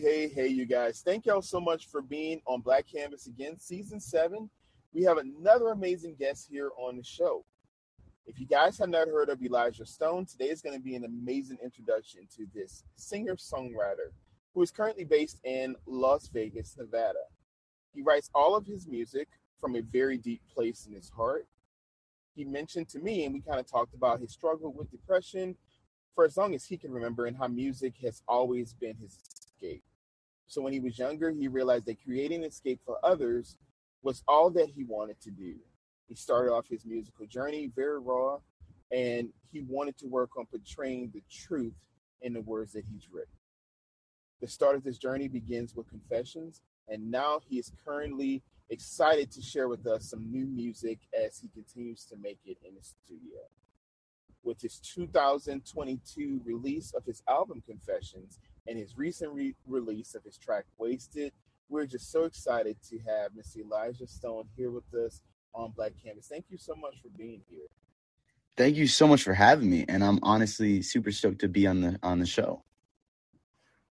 hey, hey, you guys. Thank y'all so much for being on Black Canvas again, season seven. We have another amazing guest here on the show. If you guys have not heard of Elijah Stone, today is going to be an amazing introduction to this singer songwriter who is currently based in Las Vegas, Nevada. He writes all of his music from a very deep place in his heart. He mentioned to me, and we kind of talked about his struggle with depression for as long as he can remember and how music has always been his escape. So when he was younger, he realized that creating an escape for others was all that he wanted to do. He started off his musical journey very raw, and he wanted to work on portraying the truth in the words that he's written. The start of this journey begins with confessions, and now he is currently excited to share with us some new music as he continues to make it in the studio with his 2022 release of his album Confessions and his recent re- release of his track Wasted. We're just so excited to have Mr. Elijah Stone here with us on Black Canvas. Thank you so much for being here. Thank you so much for having me, and I'm honestly super stoked to be on the on the show.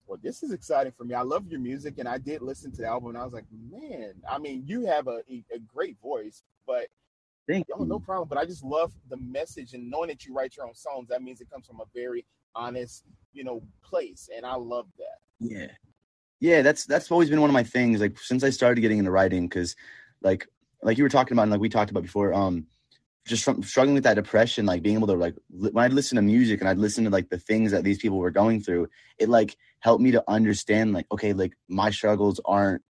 Well, this is exciting for me. I love your music, and I did listen to the album, and I was like, man, I mean, you have a, a great voice, but Thank Yo, no problem. But I just love the message and knowing that you write your own songs. That means it comes from a very honest, you know, place, and I love that. Yeah, yeah. That's that's always been one of my things. Like since I started getting into writing, because like like you were talking about, and like we talked about before, um, just from struggling with that depression, like being able to like li- when I'd listen to music and I'd listen to like the things that these people were going through, it like helped me to understand like okay, like my struggles aren't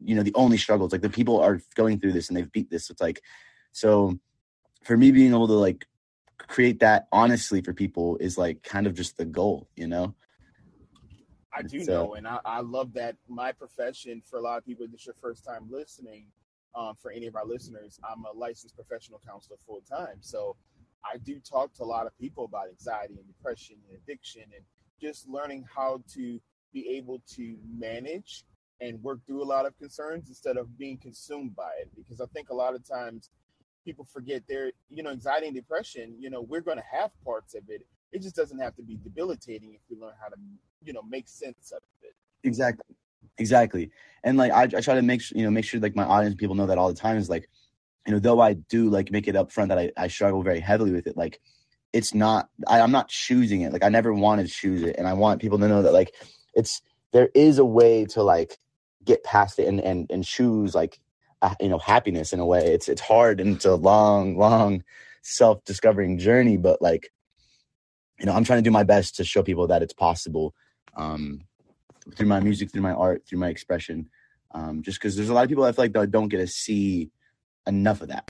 you know the only struggles. Like the people are going through this and they've beat this. It's like so for me being able to like create that honestly for people is like kind of just the goal, you know? I do So- know, and I, I love that my profession for a lot of people, this is your first time listening. Um, for any of our listeners, I'm a licensed professional counselor full time. So I do talk to a lot of people about anxiety and depression and addiction and just learning how to be able to manage and work through a lot of concerns instead of being consumed by it. Because I think a lot of times people forget their, you know, anxiety and depression, you know, we're going to have parts of it. It just doesn't have to be debilitating if we learn how to, you know, make sense of it. Exactly. Exactly. And like I, I try to make you know make sure like my audience people know that all the time is like you know though I do like make it up front that I, I struggle very heavily with it like it's not I, I'm not choosing it like I never wanted to choose it and I want people to know that like it's there is a way to like get past it and and, and choose like you know happiness in a way it's it's hard and it's a long long self-discovering journey but like you know I'm trying to do my best to show people that it's possible um through my music, through my art, through my expression. Um, just because there's a lot of people I feel like that don't get to see enough of that.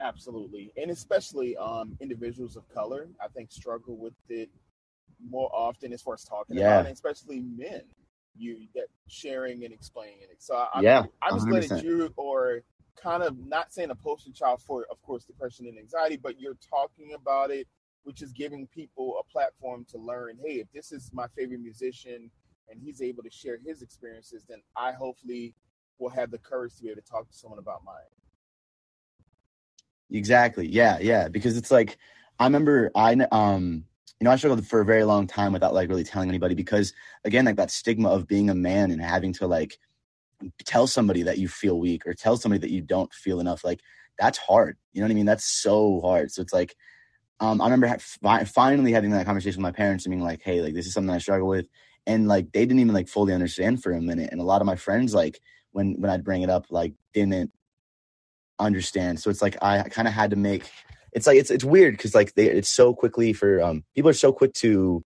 Absolutely, and especially um, individuals of color, I think struggle with it more often as far as talking Yeah. about it, especially men. You that sharing and explaining it. So I, Yeah, I'm just it 100%. you or kind of not saying a poster child for, of course, depression and anxiety, but you're talking about it, which is giving people a platform to learn. Hey, if this is my favorite musician and he's able to share his experiences, then I hopefully will have the courage to be able to talk to someone about mine. Exactly. Yeah, yeah. Because it's like I remember I um you know I struggled for a very long time without like really telling anybody because again like that stigma of being a man and having to like tell somebody that you feel weak or tell somebody that you don't feel enough like that's hard. You know what I mean? That's so hard. So it's like um I remember ha- fi- finally having that conversation with my parents and being like, "Hey, like this is something I struggle with." And like they didn't even like fully understand for a minute and a lot of my friends like when when I'd bring it up like didn't understand. So it's like I kind of had to make it's like it's it's weird because like they it's so quickly for um people are so quick to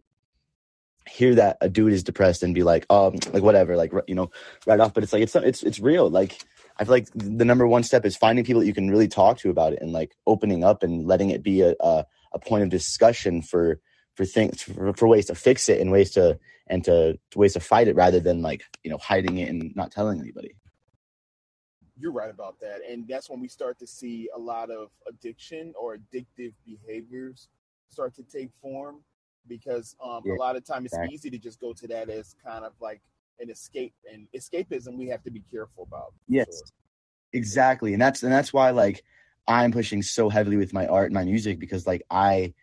hear that a dude is depressed and be like um like whatever like you know right off but it's like it's it's it's real like I feel like the number one step is finding people that you can really talk to about it and like opening up and letting it be a a, a point of discussion for for things for, for ways to fix it and ways to and to, to ways to fight it rather than like you know hiding it and not telling anybody You're right about that. And that's when we start to see a lot of addiction or addictive behaviors start to take form because um, Yeah, a lot of time it's exactly. easy to just go to that as kind of like an escape and escapism we have to be careful about. Yes. sure. exactly and that's and that's why like i'm pushing so heavily with my art and my music because like i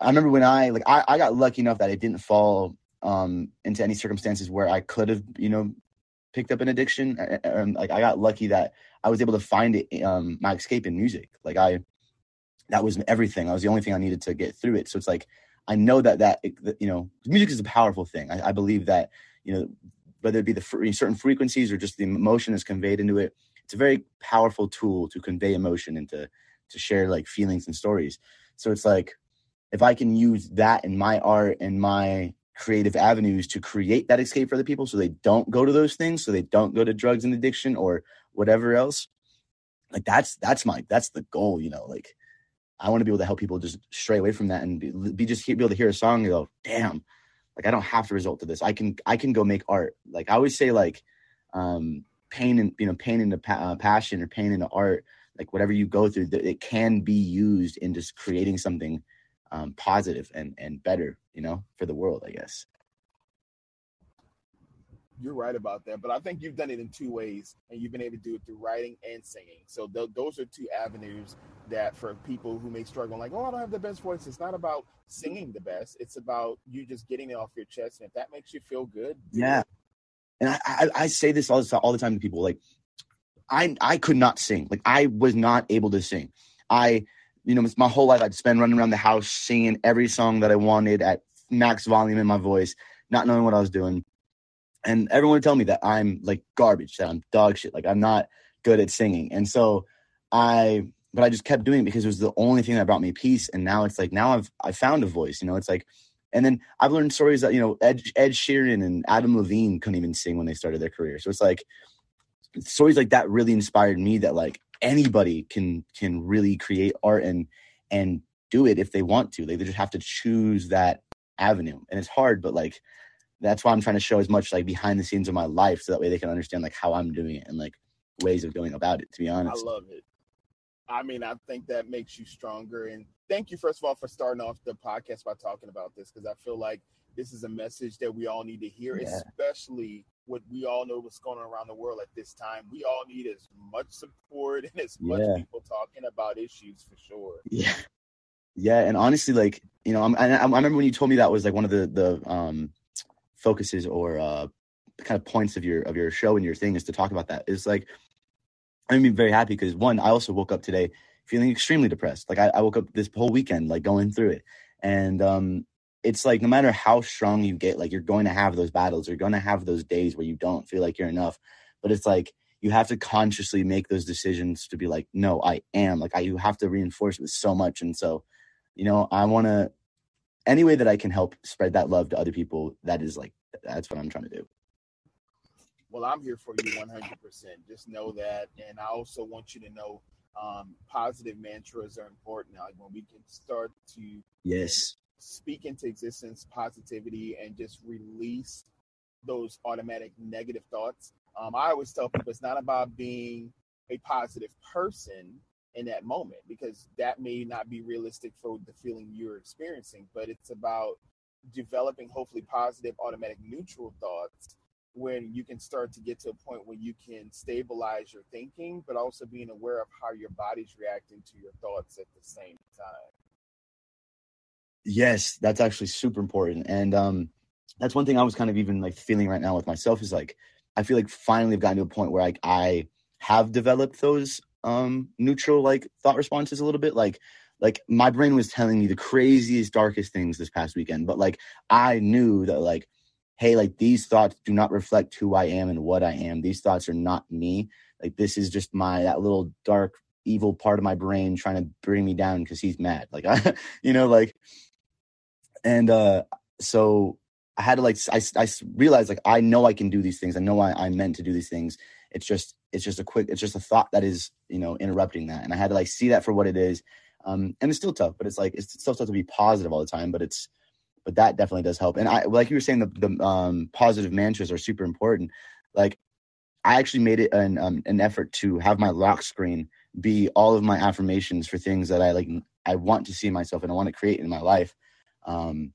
i remember when i like i, I got lucky enough that it didn't fall um into any circumstances where I could have, you know, picked up an addiction. And like I got lucky that I was able to find it, um, my escape in music. Like I, that was everything. I was the only thing I needed to get through it. So it's like I know that that you know, music is a powerful thing. I, I believe that you know, whether it be the fr- certain frequencies or just the emotion is conveyed into it, it's a very powerful tool to convey emotion and to to share like feelings and stories. So it's like if I can use that in my art and my creative avenues to create that escape for other people so they don't go to those things so they don't go to drugs and addiction or whatever else. Like that's that's my that's the goal you know like i want to be able to help people just stray away from that and be, just be able to hear a song and go damn like i don't have to resort to this. I can i can go make art. Like i always say like um pain and you know pain into pa- uh, passion or pain into art like whatever you go through it can be used in just creating something um, positive and and better, you know, for the world, I guess. You're right about that, but I think you've done it in two ways, and you've been able to do it through writing and singing. So th- those are two avenues that for people who may struggle, like, oh, I don't have the best voice. It's not about singing the best; it's about you just getting it off your chest, and if that makes you feel good, yeah. And I, I, I say this all the all the time to people, like, I I could not sing, like I was not able to sing. I you know, my whole life I'd spend running around the house singing every song that I wanted at max volume in my voice, not knowing what I was doing. And everyone would tell me that I'm like garbage, that I'm dog shit, like I'm not good at singing. And so I, but I just kept doing it because it was the only thing that brought me peace. And now it's like, now I've, I found a voice, you know, it's like, and then I've learned stories that, you know, Ed, Ed Sheeran and Adam Levine couldn't even sing when they started their career. So it's like, stories like that really inspired me that like anybody can can really create art and and do it if they want to. Like they just have to choose that avenue. And it's hard, but like that's why I'm trying to show as much like behind the scenes of my life so that way they can understand like how I'm doing it and like ways of going about it, to be honest. I love it. I mean, I think that makes you stronger. And thank you, first of all, for starting off the podcast by talking about this because I feel like this is a message that we all need to hear, yeah. especially what we all know what's going on around the world at this time. We all need as much support and as much yeah. people talking about issues for sure. Yeah, yeah, and honestly, like you know, I'm, I, I remember when you told me that was like one of the the um focuses or uh kind of points of your of your show and your thing is to talk about that. It's like I'm very happy because one, I also woke up today feeling extremely depressed. Like I, I woke up this whole weekend like going through it, and um it's like no matter how strong you get, like you're going to have those battles. You're going to have those days where you don't feel like you're enough. But it's like you have to consciously make those decisions to be like, no, I am. Like I, you have to reinforce it with so much. And so, you know, I want to any way that I can help spread that love to other people. That is like that's what I'm trying to do. Well, I'm here for you 100%. Just know that, and I also want you to know um, positive mantras are important. Like when we can start to yes speak into existence positivity and just release those automatic negative thoughts. Um, I always tell people it's not about being a positive person in that moment because that may not be realistic for the feeling you're experiencing, but it's about developing hopefully positive automatic neutral thoughts when you can start to get to a point where you can stabilize your thinking, but also being aware of how your body's reacting to your thoughts at the same time. Yes, that's actually super important. And um that's one thing I was kind of even like feeling right now with myself is like I feel like finally I've gotten to a point where like I have developed those um neutral like thought responses a little bit like like my brain was telling me the craziest darkest things this past weekend but like I knew that like hey like these thoughts do not reflect who I am and what I am these thoughts are not me like this is just my that little dark evil part of my brain trying to bring me down because he's mad like I you know like and uh so i had to like I, I realized like i know i can do these things. I know I, i'm meant to do these things. It's just it's just a quick it's just a thought that is you know interrupting that. And i had to like see that for what it is. Um and it's still tough but it's like it's still tough to be positive all the time but it's but that definitely does help. And i like you were saying the, the um positive mantras are super important. Like i actually made it an um, an effort to have my lock screen be all of my affirmations for things that i like i want to see myself and i want to create in my life um,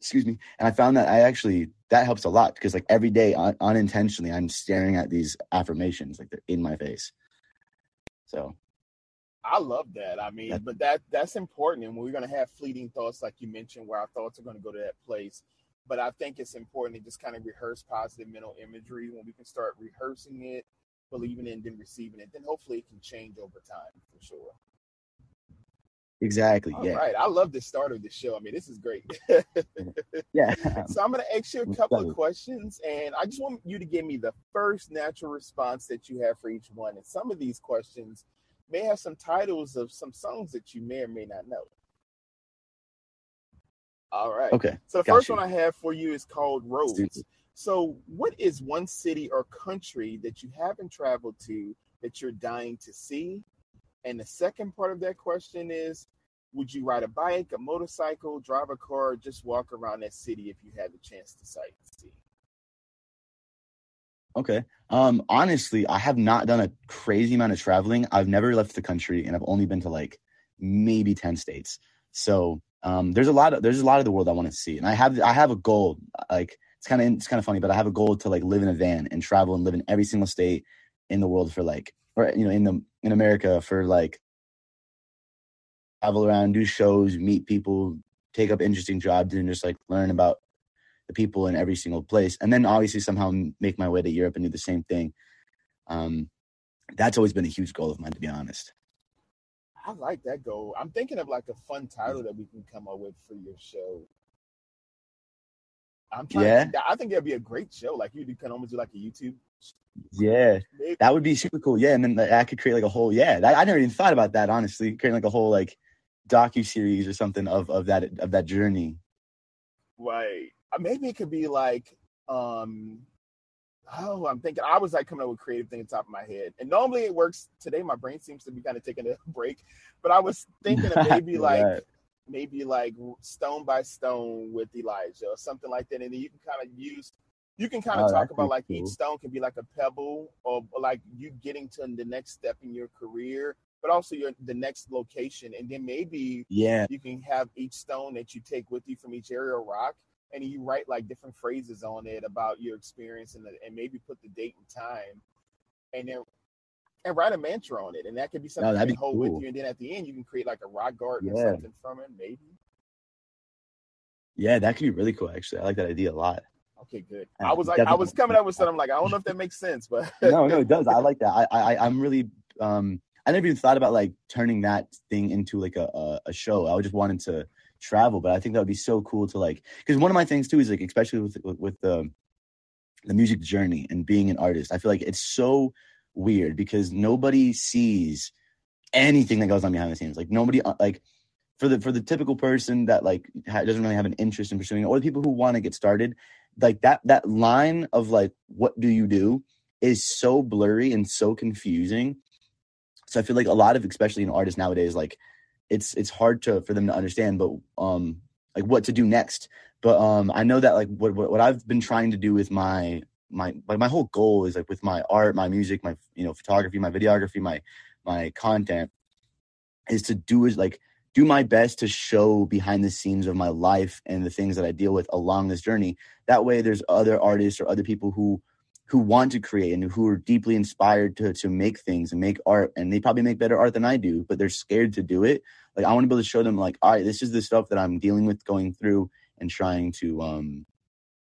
excuse me. And I found that I actually that helps a lot because like every day un- unintentionally I'm staring at these affirmations like they're in my face. So I love that. I mean, but that that's important. And we're gonna have fleeting thoughts, like you mentioned, where our thoughts are gonna go to that place. but I think it's important to just kind of rehearse positive mental imagery. When we can start rehearsing it, believing it, and then receiving it, then hopefully it can change over time for sure. Exactly. All yeah. right. I love the start of the show. I mean, this is great. Yeah. so I'm going to ask you a couple of questions, and I just want you to give me the first natural response that you have for each one. And some of these questions may have some titles of some songs that you may or may not know. All right. okay. So the got first you. one I have for you is called Roads. So, what is one city or country that you haven't traveled to that you're dying to see? And the second part of that question is Would you ride a bike, a motorcycle, drive a car, or just walk around that city if you had the chance to sightsee? Okay. Um, honestly, I have not done a crazy amount of traveling. I've never left the country and I've only been to like maybe 10 states. So um there's a lot of there's a lot of the world I want to see. And I have I have a goal. Like it's kind of it's kind of funny, but I have a goal to like live in a van and travel and live in every single state in the world for like or you know in the in America for like travel around, do shows, meet people, take up interesting jobs and just like learn about the people in every single place and then obviously somehow make my way to europe and do the same thing um that's always been a huge goal of mine to be honest I like that goal. I'm thinking of like a fun title that we can come up with for your show. I'm trying Yeah? to, I think that'd be a great show. Like you can almost do like a YouTube. yeah Maybe. that would be super cool yeah and then i could create like a whole yeah that, i never even thought about that honestly creating like a whole like docu series or something of of that of that journey Right. Uh, Maybe it could be like, um, oh, I'm thinking, I was like coming up with creative thing on top of my head. And normally it works. Today, my brain seems to be kind of taking a break, but I was thinking of maybe like, Right. maybe like stone by stone with Elijah or something like that. And then you can kind of use, you can kind of Oh, talk about like cool. each stone can be like a pebble or like you getting to the next step in your career, but also your the next location. And then maybe yeah. you can have each stone that you take with you from each area of rock and you write like different phrases on it about your experience and, the, and maybe put the date and time and then and write a mantra on it. And that could be something you that'd can hold cool. with you. And then at the end you can create like a rock garden or something from it maybe. Yeah that could be really cool actually. I like that idea a lot. Okay good. I was like i was coming up with something I'm like i don't know if that makes sense but no no it does. I like that. I i i'm really um i never even thought about like turning that thing into like a a, a show. I just wanted to travel but i think that would be so cool to like because one of my things too is like especially with with, with the the music journey and being an artist i feel like it's so weird because nobody sees anything that goes on behind the scenes. Like nobody uh, like for the for the typical person that like ha- doesn't really have an interest in pursuing it or the people who want to get started like that that line of like what do you do is so blurry and so confusing so i feel like a lot of especially in artists nowadays like it's it's hard to for them to understand but um like what to do next but um i know that like what what, what i've been trying to do with my my like my whole goal is like with my art my music my you know photography my videography my my content is to do is like do my best to show behind the scenes of my life and the things that I deal with along this journey. That way there's other artists or other people who who want to create and who are deeply inspired to to make things and make art and they probably make better art than I do, but they're scared to do it. Like I want to be able to show them like, all right, this is the stuff that I'm dealing with going through and trying to um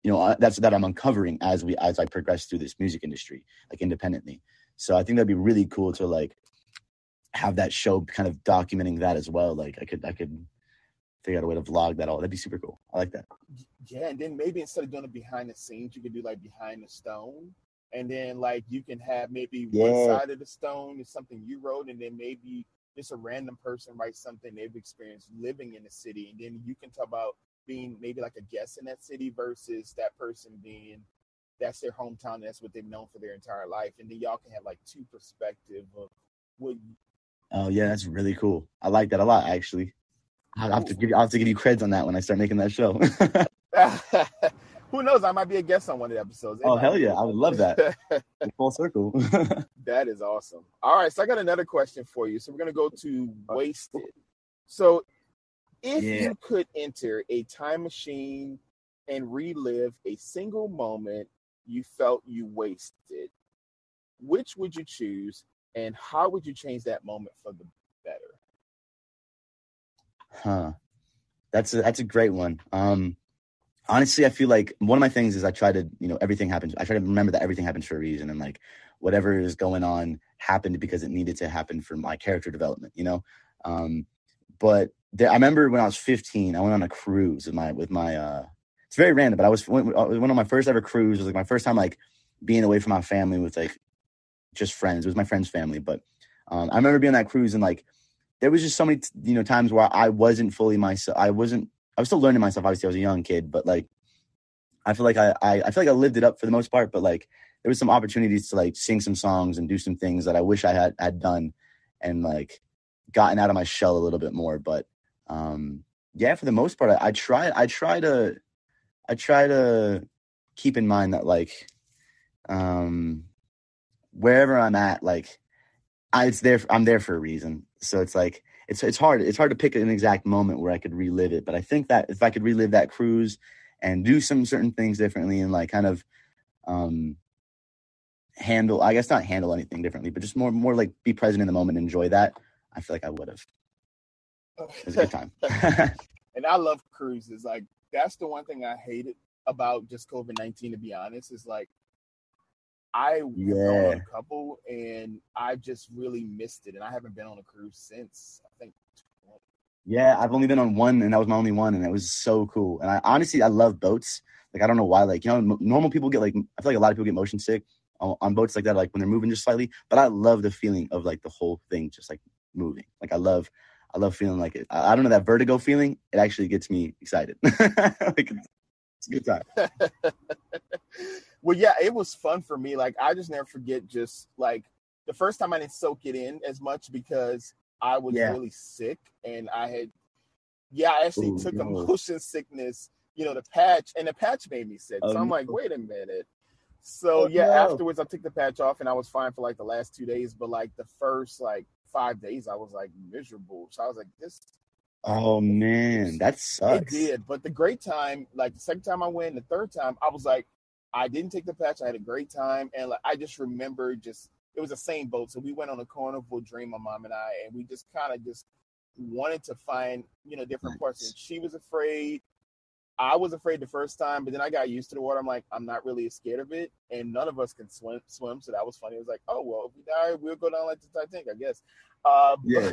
you know, that's that I'm uncovering as we as I progress through this music industry like independently. So I think that'd be really cool to like have that show kind of documenting that as well. Like I could I could figure out a way to vlog that all. That'd be super cool. I like that. yeah and then maybe instead of doing it behind the scenes you could do like behind the stone and then like you can have maybe one side of the stone is something you wrote and then maybe just a random person writes something they've experienced living in the city and then you can talk about being maybe like a guest in that city versus that person being that's their hometown that's what they've known for their entire life and then y'all can have like two perspective of what Oh yeah, that's really cool. I like that a lot actually. I have to give you, I'll have to give you creds on that when I start making that show. who knows i might be a guest on one of the episodes oh hell yeah, I would love that. Full circle. That is awesome. All right, so I got another question for you. So we're gonna go to wasted. So if Yeah. you could enter a time machine and relive a single moment you felt you wasted, which would you choose and how would you change that moment for the better? Huh. That's a that's a great one. Um honestly, I feel like one of my things is I try to, you know, everything happens. I try to remember that everything happens for a reason, and like whatever is going on happened because it needed to happen for my character development, you know. Um, but there, I remember when I was 15, I went on a cruise with my with my. uh It's very random, but I was went, went on my first ever cruise. It was like my first time like being away from my family with like just friends. It was my friend's family, but um, I remember being on that cruise and like there was just so many you know times where I wasn't fully myself. I wasn't. I was still learning myself. Obviously, I was a young kid, but like I feel like I, I I feel like I lived it up for the most part. But like there was some opportunities to like sing some songs and do some things that I wish I had had done and like gotten out of my shell a little bit more. But um yeah, for the most part, I, I try I try to I try to keep in mind that like um wherever I'm at, like I, it's there. I'm there for a reason. So it's like it's it's hard. It's hard to pick an exact moment where I could relive it. But I think that if I could relive that cruise and do some certain things differently and like kind of um handle, I guess not handle anything differently, but just more more like be present in the moment, and enjoy that. I feel like I would have. It was a good time. and I love cruises. Like that's the one thing I hated about just COVID nineteen. To be honest, is like I Yeah. on a couple and I just really missed it, and I haven't been on a cruise since I think. Yeah, I've only been on one, and that was my only one, and it was so cool. And I honestly, I love boats. Like I don't know why, like you know, m- normal people get like I feel like a lot of people get motion sick on, on boats like that, like when they're moving just slightly. But I love the feeling of like the whole thing just like moving. Like I love, I love feeling like it. I, I don't know that vertigo feeling. It actually gets me excited. like it's a good time. well, yeah, it was fun for me. Like I just never forget just like the first time I didn't soak it in as much because I was Yeah. really sick and I had yeah, I actually Ooh, took a no. motion sickness, you know, the patch and the patch made me sick. Oh, so I'm no. like, oh. wait a minute. So Oh, yeah, no. afterwards I took the patch off and I was fine for like the last two days, but like the first like five days I was like miserable. So I was like, this Oh man, that sucks. it did, but the great time, like the second time I went, the third time, I was like, I didn't take the patch. I had a great time, and like I just remember, just it was the same boat. So we went on a carnival dream, my mom and I, and we just kind of just wanted to find, you know, different parts. And she was afraid. I was afraid the first time, but then I got used to the water. I'm like, I'm not really scared of it, and none of us can swim. Swim, so that was funny. It was like, oh well, if we die, we'll go down like the Titanic, I guess. Uh, Yeah.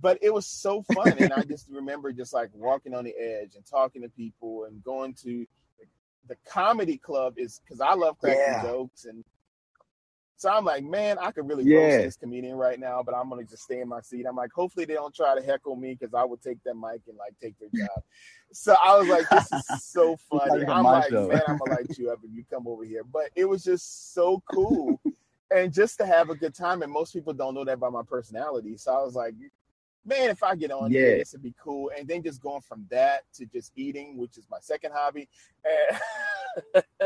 but it was so fun and i just remember just like walking on the edge and talking to people and going to the comedy club is because i love cracking Yeah. jokes and so i'm like man i could really Yeah. roast this comedian right now but i'm gonna just stay in my seat i'm like hopefully they don't try to heckle me because i would take that mic and like take their job so i was like this is so funny i'm like show. man i'm gonna light you up if you come over here but it was just so cool and just to have a good time and most people don't know that by my personality so i was like man if i get on here Yeah. this would be cool and then just going from that to just eating which is my second hobby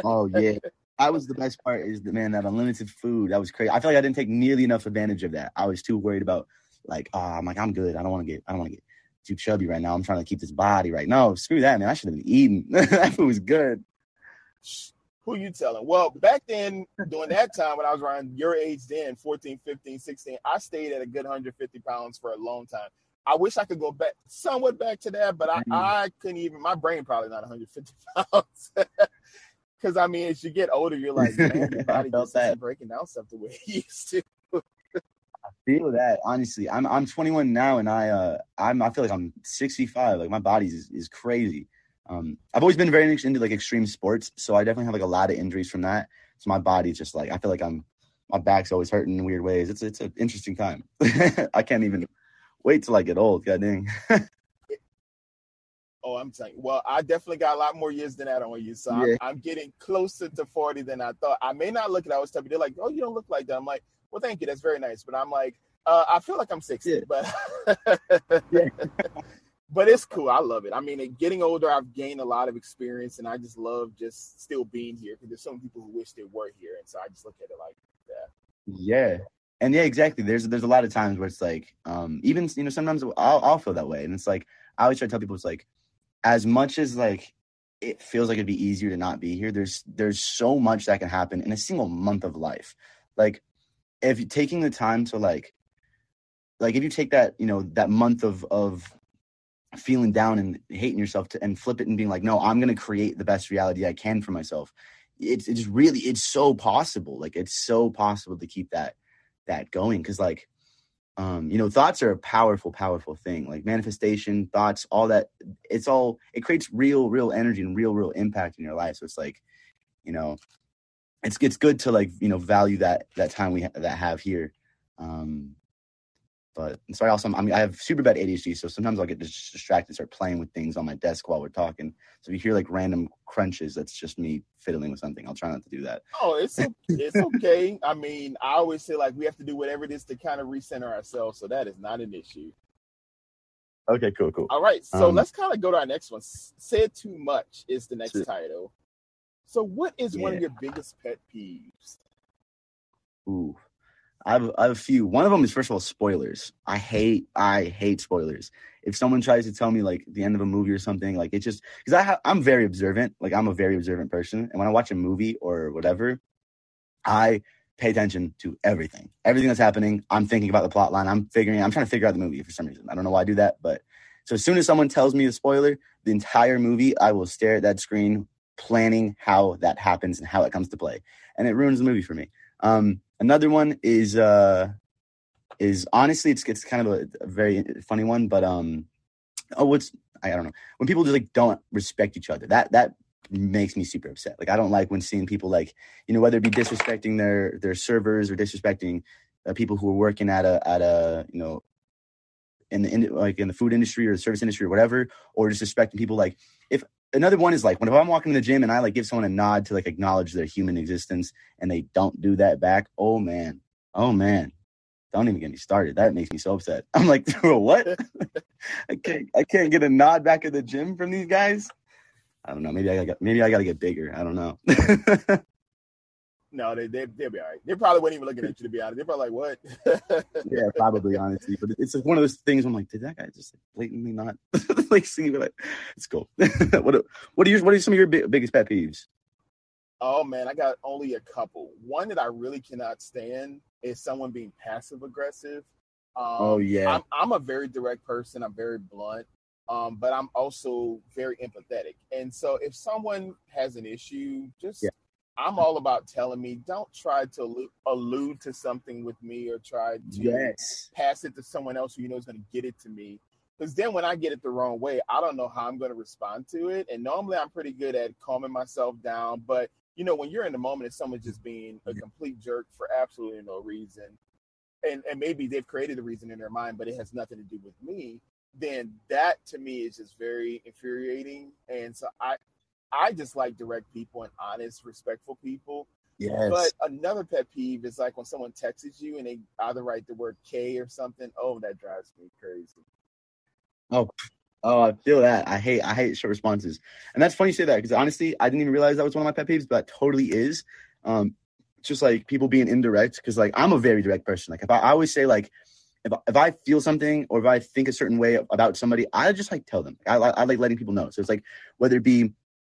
Oh yeah. That was the best part is the man that unlimited food. That was crazy. I feel like I didn't take nearly enough advantage of that. I was too worried about like, oh, I'm like, I'm good. I don't want to get I don't want to get too chubby right now. I'm trying to keep this body right. No, screw that, man. I should have been eating. that food was good. Who you telling well back then during that time when i was around your age then 14 15 16 i stayed at a good 150 pounds for a long time i wish i could go back somewhat back to that but i, Mhm. I couldn't even my brain probably not 150 pounds because i mean as you get older you're like man your body felt just isn't that. breaking down stuff the way it used to I feel that honestly. I'm I'm 21 now, and I uh I'm I feel like I'm 65. Like my body is is crazy. Um, I've always been very into like extreme sports, so I definitely have like a lot of injuries from that. So my body's just like I feel like I'm my back's always hurting in weird ways. It's it's an interesting time. I can't even wait till I get old. God dang. Oh, I'm telling you. Well, I definitely got a lot more years than that on you. So I'm, I'm getting closer to 40 than I thought. I may not look it. I was telling you, they're like, oh, you don't look like that. I'm like, well, thank you. That's very nice. But I'm like, uh, I feel like I'm 60, Yeah. but Yeah. but it's cool. I love it. I mean, getting older, I've gained a lot of experience, and I just love just still being here because there's some people who wish they were here, and so I just look at it like that. Yeah. And yeah, exactly. There's there's a lot of times where it's like, um, even you know, sometimes I'll I'll feel that way. And it's like I always try to tell people it's like as much as like it feels like it'd be easier to not be here, there's there's so much that can happen in a single month of life. Like if taking the time to like like if you take that, you know, that month of of feeling down and hating yourself to, and flip it and being like, no, I'm gonna create the best reality I can for myself. It's it's really it's so possible. Like it's so possible to keep that that going because like um you know thoughts are a powerful powerful thing like manifestation thoughts all that it's all it creates real real energy and real real impact in your life so it's like you know it's it's good to like you know value that that time we ha- that have here um but so I also I mean I have super bad ADHD, so sometimes I'll get dis- distracted, and start playing with things on my desk while we're talking. So if you hear like random crunches, that's just me fiddling with something. I'll try not to do that. Oh, it's it's okay. I mean, I always say like we have to do whatever it is to kind of recenter ourselves, so that is not an issue. Okay, cool, cool. All right, so Um, let's kind of go to our next one. Said too much is the next title. So, what is one of your biggest pet peeves? Ooh, I have I have a few. One of them is first of all spoilers. I hate I hate spoilers. If someone tries to tell me like the end of a movie or something, like it just because I ha- I'm very observant. Like I'm a very observant person, and when I watch a movie or whatever, I pay attention to everything. Everything that's happening. I'm thinking about the plot line. I'm figuring. I'm trying to figure out the movie for some reason. I don't know why I do that, but so as soon as someone tells me the spoiler, the entire movie, I will stare at that screen, planning how that happens and how it comes to play, and it ruins the movie for me. Um, another one is uh, is honestly, it's it's kind of a, a very funny one, but um, oh, what's I, I don't know when people just like don't respect each other. That that makes me super upset. Like I don't like when seeing people like you know whether it be disrespecting their their servers or disrespecting uh, people who are working at a at a you know in the in, like in the food industry or the service industry or whatever, or disrespecting people like if another one is like when if I'm walking in the gym and I like give someone a nod to like acknowledge their human existence and they don't do that back, oh man, oh man, don't even get me started. That makes me so upset. I'm like, what? I can't I can't get a nod back at the gym from these guys. I don't know. Maybe I got maybe I got to get bigger. I don't know. No, they they they'll be all right. They probably weren't even looking at you to be honest. They're probably like, "What?" yeah, probably honestly, but it's like one of those things. I'm like, did that guy just like, blatantly not like see? But like, it's cool. what are- what are your what are some of your bi- biggest pet peeves? Oh man, I got only a couple. One that I really cannot stand is someone being passive aggressive. Um, Oh, yeah. I'm, I'm a very direct person. I'm very blunt, um, but I'm also very empathetic. And so if someone has an issue, just Yeah. I'm all about telling me. Don't try to allude, allude to something with me or try to Yes. pass it to someone else who you know is going to get it to me. Because then when I get it the wrong way, I don't know how I'm going to respond to it. And normally I'm pretty good at calming myself down. But, you know, when you're in the moment and someone's just being a complete jerk for absolutely no reason, and, and maybe they've created a reason in their mind, but it has nothing to do with me, then that to me is just very infuriating. And so I, I just like direct people and honest, respectful people. Yes. But another pet peeve is like when someone texts you and they either write the word K or something. Oh, that drives me crazy. Oh, oh, I feel that. I hate I hate short responses, and that's funny you say that because honestly, I didn't even realize that was one of my pet peeves, but that totally is. Um, just like people being indirect because like I'm a very direct person. Like if I, I always say like if if I feel something or if I think a certain way about somebody, I just like tell them. I, I, I like letting people know. So it's like whether it be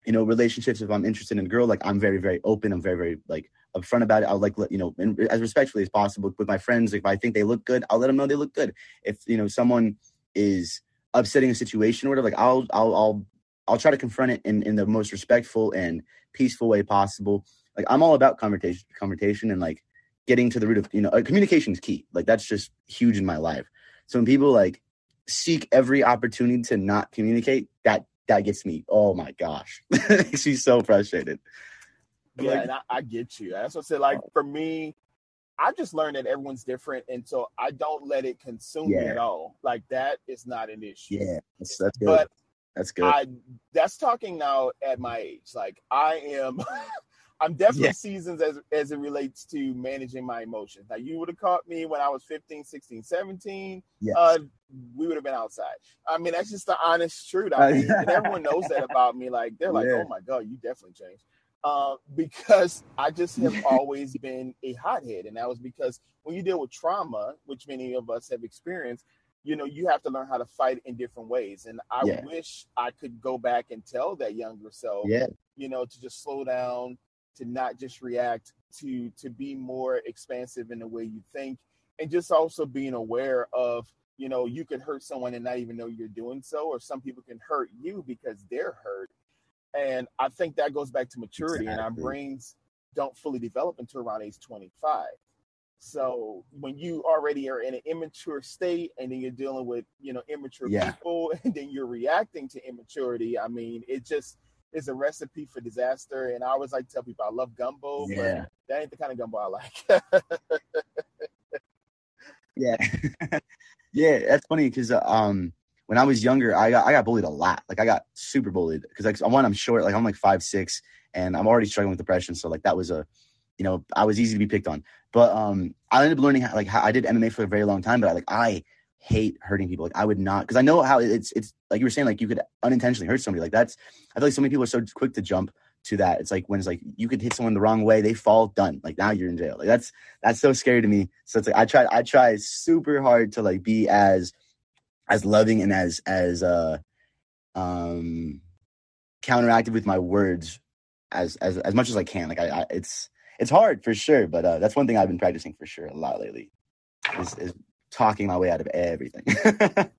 you know relationships. If I'm interested in a girl, like I'm very very open. I'm very very like upfront about it. I'll like let you know and as respectfully as possible with my friends. If I think they look good, I'll let them know they look good. If you know someone is upsetting a situation or whatever, like I'll I'll I'll I'll try to confront it in, in the most respectful and peaceful way possible. Like I'm all about conversation conversation and like getting to the root of you know uh, communication is key. Like that's just huge in my life. So when people like seek every opportunity to not communicate, that that gets me. Oh my gosh, she's so frustrated. Yeah, Like- and I, I get you. That's what I said. Like for me, I just learned that everyone's different, and so I don't let it consume me at all. Like that is not an issue. Yeah, that's that's good. But that's good. I that's talking now at my age. Like I am I'm definitely Yeah. seasons as as it relates to managing my emotions. Now you would have caught me when I was 15, 16, 17. Yes. Uh we would have been outside. I mean, that's just the honest truth. I mean, and everyone knows that about me. Like they're like, Yeah. "Oh my god, you definitely changed." Uh, because I just have always been a hothead, and that was because when you deal with trauma, which many of us have experienced, you know, you have to learn how to fight in different ways. And I Yeah. wish I could go back and tell that younger self, yeah, you know, to just slow down, to not just react, to to be more expansive in the way you think, and just also being aware of you know, you could hurt someone and not even know you're doing so, or some people can hurt you because they're hurt. And I think that goes back to maturity, exactly. and our brains don't fully develop until around age 25. So when you already are in an immature state and then you're dealing with, you know, immature yeah. people and then you're reacting to immaturity, I mean, it just is a recipe for disaster. And I always like to tell people I love gumbo, yeah. but that ain't the kind of gumbo I like. yeah. yeah, that's funny because uh, um when I was younger, I got I got bullied a lot. Like I got super bullied because like one, I'm short, like I'm like five six, and I'm already struggling with depression. So like that was a, you know, I was easy to be picked on. But um, I ended up learning how, like how I did MMA for a very long time. But I, like I hate hurting people. Like I would not because I know how it's it's like you were saying like you could unintentionally hurt somebody. Like that's I feel like so many people are so quick to jump to that. It's like when it's like you could hit someone the wrong way, they fall, done. Like now you're in jail. Like that's that's so scary to me. So it's like I try I try super hard to like be as as loving and as as uh um counteractive with my words as as as much as I can. Like I, I it's it's hard for sure, but uh, that's one thing I've been practicing for sure a lot lately. Is, is talking my way out of everything.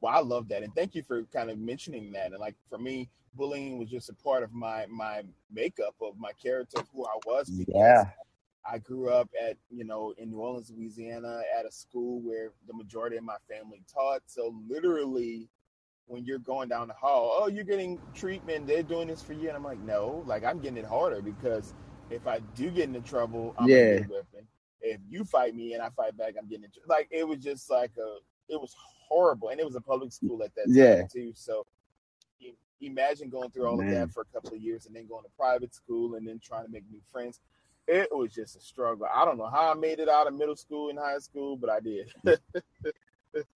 well, I love that, and thank you for kind of mentioning that. And like for me, bullying was just a part of my my makeup of my character, of who I was. Yeah. I grew up at, you know, in New Orleans, Louisiana, at a school where the majority of my family taught. So literally, when you're going down the hall, oh, you're getting treatment, they're doing this for you. And I'm like, no, like I'm getting it harder because if I do get into trouble, I'm yeah. whipping. If you fight me and I fight back, I'm getting into like it was just like a it was horrible. And it was a public school at that time yeah. too. So imagine going through all Man. of that for a couple of years and then going to private school and then trying to make new friends it was just a struggle. I don't know how I made it out of middle school and high school, but I did.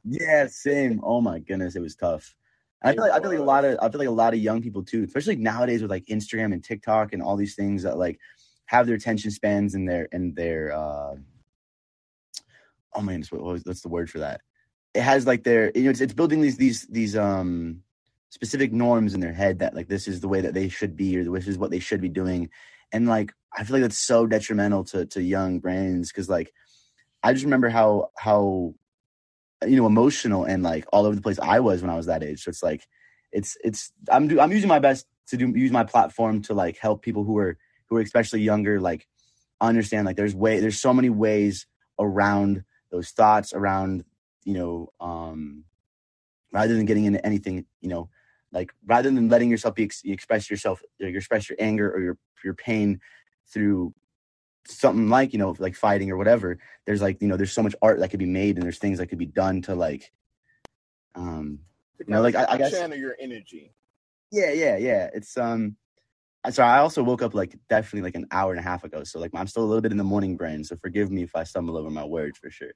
yeah, same. Oh my goodness, it was tough. I feel like I feel like a lot of I feel like a lot of young people too, especially nowadays with like Instagram and TikTok and all these things that like have their attention spans and their and their uh oh man, what, what's the word for that? It has like their you know it's, it's building these these these um specific norms in their head that like this is the way that they should be or this is what they should be doing and like I feel like that's so detrimental to to young brains because like I just remember how how you know emotional and like all over the place I was when I was that age. So it's like it's it's I'm I'm using my best to do use my platform to like help people who are who are especially younger like understand like there's way there's so many ways around those thoughts around you know um rather than getting into anything you know like rather than letting yourself be ex- express yourself express your anger or your your pain through something like you know like fighting or whatever there's like you know there's so much art that could be made and there's things that could be done to like um you know like I, I guess channel your energy. Yeah yeah yeah. It's um sorry i also woke up like definitely like an hour and a half ago so like i'm still a little bit in the morning brain so forgive me if i stumble over my words for sure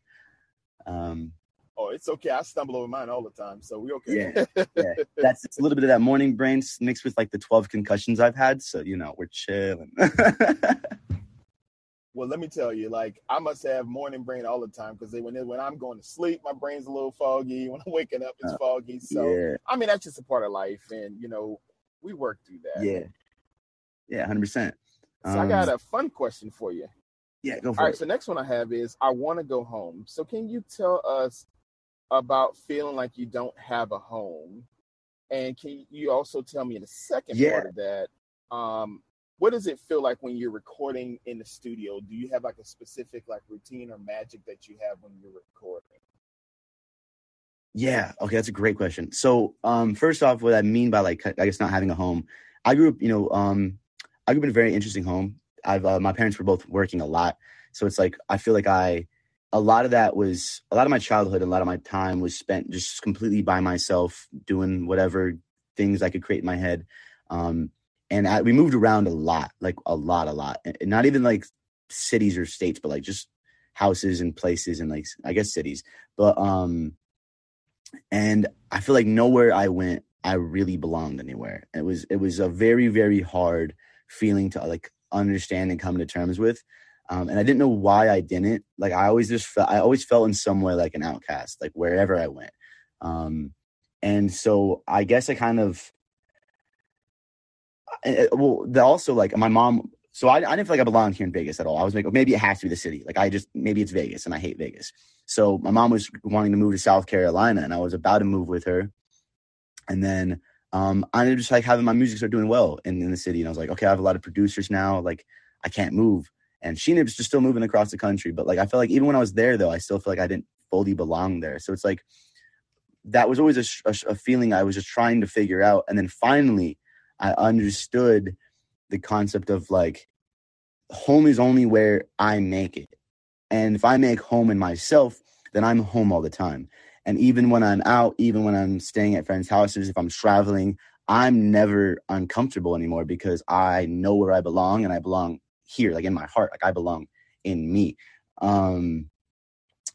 um Oh, it's okay. I stumble over mine all the time, so we okay. Yeah, yeah. That's it's a little bit of that morning brain mixed with like the twelve concussions I've had. So you know, we're chilling. well, let me tell you, like I must have morning brain all the time because when when I'm going to sleep, my brain's a little foggy. When I'm waking up, it's uh, foggy. So yeah. I mean, that's just a part of life, and you know, we work through that. Yeah, yeah, hundred percent. So um, I got um, a fun question for you. Yeah, go for All it. right, so next one I have is I want to go home. So can you tell us about feeling like you don't have a home. And can you also tell me in the second yeah. part of that, um, what does it feel like when you're recording in the studio? Do you have like a specific like routine or magic that you have when you're recording? Yeah, okay, that's a great question. So, um, first off, what I mean by like I guess not having a home, I grew up, you know, um, I grew up in a very interesting home. I've uh, my parents were both working a lot, so it's like I feel like I a lot of that was a lot of my childhood and a lot of my time was spent just completely by myself doing whatever things i could create in my head. Um, and I, we moved around a lot like a lot a lot. And not even like cities or states but like just houses and places and like i guess cities. But um and i feel like nowhere i went i really belonged anywhere. It was it was a very very hard feeling to like understand and come to terms with um, and I didn't know why I didn't. Like I always just felt, I always felt in some way like an outcast, like wherever I went. Um, and so I guess I kind of, well, also like my mom so I, I didn't feel like I belonged here in Vegas at all. I was like, maybe it has to be the city. Like I just maybe it's Vegas, and I hate Vegas. So my mom was wanting to move to South Carolina, and I was about to move with her, and then um, I ended just like having my music start doing well in, in the city, and I was like, okay, I have a lot of producers now. Like I can't move, and she was just still moving across the country. But like I felt like even when I was there, though, I still feel like I didn't fully belong there. So it's like that was always a, a, a feeling I was just trying to figure out, and then finally I understood the concept of like home is only where I make it. And if I make home in myself, then I'm home all the time. And even when I'm out, even when I'm staying at friends' houses, if I'm traveling, I'm never uncomfortable anymore because I know where I belong and I belong here, like in my heart, like I belong in me. Um,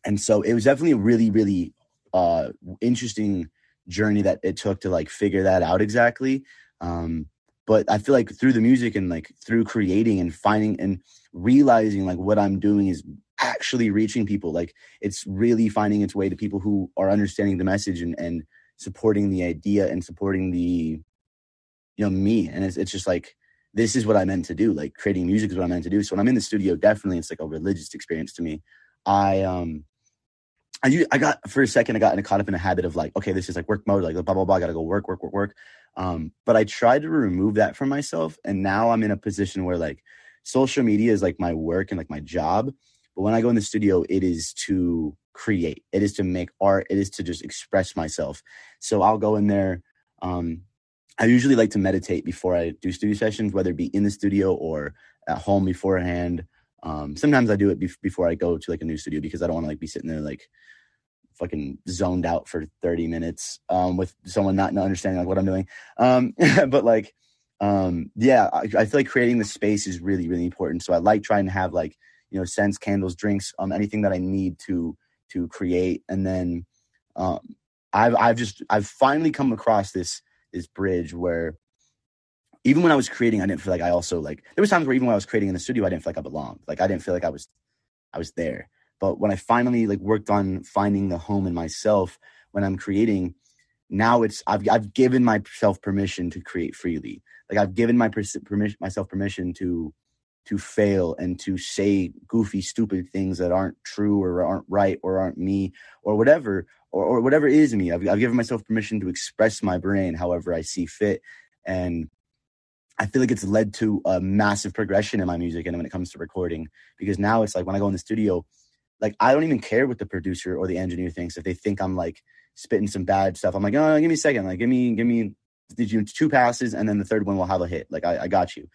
and so it was definitely a really, really uh, interesting journey that it took to like figure that out exactly. Um, but I feel like through the music and like through creating and finding and realizing like what I'm doing is actually reaching people. Like it's really finding its way to people who are understanding the message and, and supporting the idea and supporting the, you know, me. And it's, it's just like, this is what I meant to do. Like creating music is what I meant to do. So when I'm in the studio, definitely it's like a religious experience to me. I, um, I, I got for a second I got caught up in a habit of like okay this is like work mode like blah blah blah I gotta go work work work work um but I tried to remove that from myself and now I'm in a position where like social media is like my work and like my job but when I go in the studio it is to create it is to make art it is to just express myself so I'll go in there um I usually like to meditate before I do studio sessions whether it be in the studio or at home beforehand um, sometimes I do it be- before I go to like a new studio because I don't want to like be sitting there like fucking zoned out for 30 minutes um, with someone not, not understanding like what I'm doing. Um, but like, um, yeah, I, I, feel like creating the space is really, really important. So I like trying to have like, you know, scents, candles, drinks, um, anything that I need to, to create. And then, um, I've, I've just, I've finally come across this, this bridge where even when I was creating, I didn't feel like I also like there was times where even when I was creating in the studio, I didn't feel like I belonged. Like I didn't feel like I was I was there. But when I finally like worked on finding the home in myself when I'm creating, now it's I've I've given myself permission to create freely. Like I've given my permission myself permission to to fail and to say goofy, stupid things that aren't true or aren't right or aren't me or whatever or, or whatever is me. I've, I've given myself permission to express my brain however I see fit. And I feel like it's led to a massive progression in my music and when it comes to recording because now it's like when I go in the studio, like I don't even care what the producer or the engineer thinks if they think I'm like spitting some bad stuff. I'm like, oh, give me a second, like give me give me did you two passes and then the third one will have a hit. Like I, I got you,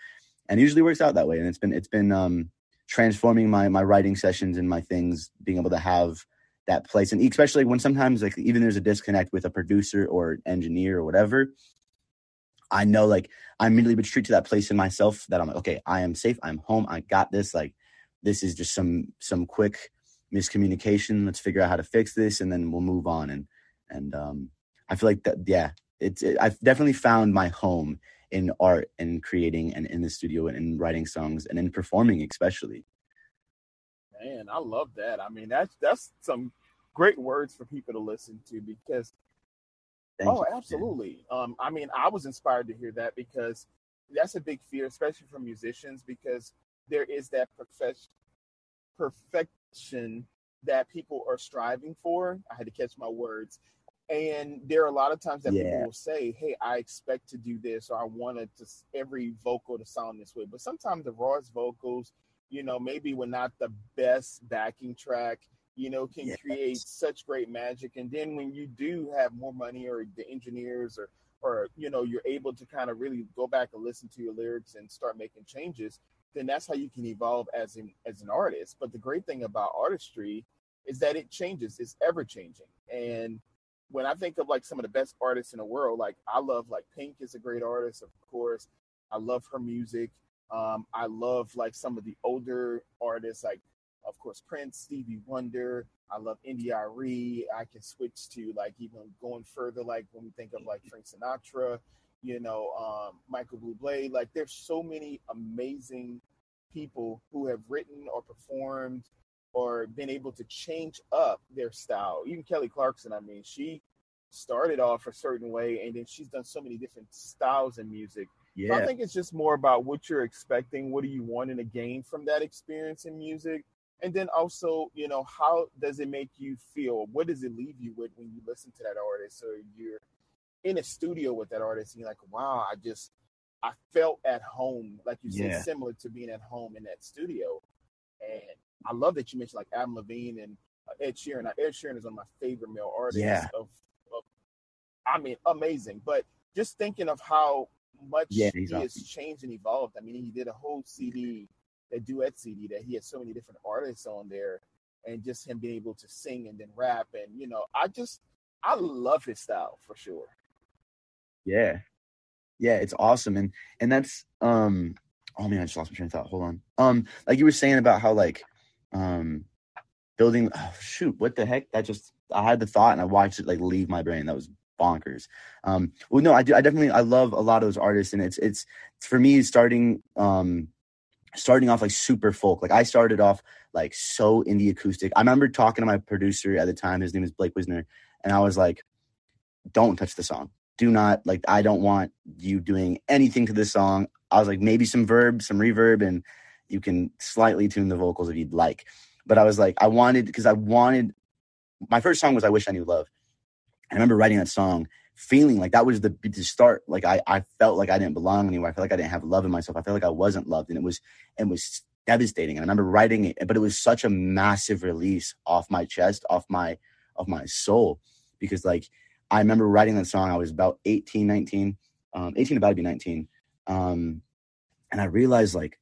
and usually works out that way. And it's been it's been um, transforming my my writing sessions and my things, being able to have that place and especially when sometimes like even there's a disconnect with a producer or engineer or whatever I know like I immediately retreat to that place in myself that I'm like, okay, I am safe. I'm home. I got this. Like this is just some some quick miscommunication. Let's figure out how to fix this, and then we'll move on. And and um, I feel like that. Yeah, it's. It, I've definitely found my home in art and creating and in the studio and in writing songs and in performing, especially. Man, I love that. I mean, that's that's some great words for people to listen to because Thank oh, you. absolutely. Um, I mean, I was inspired to hear that because that's a big fear, especially for musicians, because there is that perfection, perfection that people are striving for. I had to catch my words. And there are a lot of times that yeah. people will say, "Hey, I expect to do this, or I wanted to every vocal to sound this way." But sometimes the rawest vocals, you know, maybe we're not the best backing track, you know, can yes. create such great magic. And then when you do have more money or the engineers or or you know, you're able to kind of really go back and listen to your lyrics and start making changes, then that's how you can evolve as an as an artist. But the great thing about artistry is that it changes, it's ever changing. And when I think of like some of the best artists in the world, like I love like Pink is a great artist, of course. I love her music. Um, I love like some of the older artists like of course, Prince, Stevie Wonder. I love India.Arie. I can switch to like even going further, like when we think of like Frank Sinatra, you know, um, Michael Bublé. Like there's so many amazing people who have written or performed or been able to change up their style. Even Kelly Clarkson, I mean, she started off a certain way and then she's done so many different styles in music Yeah. So I think it's just more about what you're expecting. What do you want in a gain from that experience in music? And then also, you know, how does it make you feel? What does it leave you with when you listen to that artist or you're in a studio with that artist and you're like, wow, I just, I felt at home, like you said, Yeah. similar to being at home in that studio. And I love that you mentioned like Adam Levine and uh, Ed Sheeran. Ed Sheeran is one of my favorite male artists. Yeah. Of, of, I mean, amazing. But just thinking of how much Yeah, he he's has changed and evolved. I mean, he did a whole CD, a duet CD that he had so many different artists on there, and just him being able to sing and then rap. And you know, I just I love his style for sure. Yeah. Yeah, it's awesome. And and that's um oh man, I just lost my train of thought. Hold on. Um, like you were saying about how like um building oh, shoot, what the heck? That just I had the thought and I watched it like leave my brain. That was bonkers. Um well no, I do I definitely I love a lot of those artists and it's it's, for me starting um starting off like super folk. Like I started off like so in the acoustic. I remember talking to my producer at the time, his name is Blake Wisner, and I was like, don't touch the song. Do not like I don't want you doing anything to this song. I was like, maybe some verb, some reverb, and you can slightly tune the vocals if you'd like. But I was like, I wanted because I wanted my first song was I Wish I Knew Love. I remember writing that song, feeling like that was the, the start. Like I, I felt like I didn't belong anywhere. I felt like I didn't have love in myself. I felt like I wasn't loved, and it was it was devastating. And I remember writing it, but it was such a massive release off my chest, off my of my soul, because like I remember writing that song. I was about 18, 19, um, 18 about to be 19. Um, and I realized like,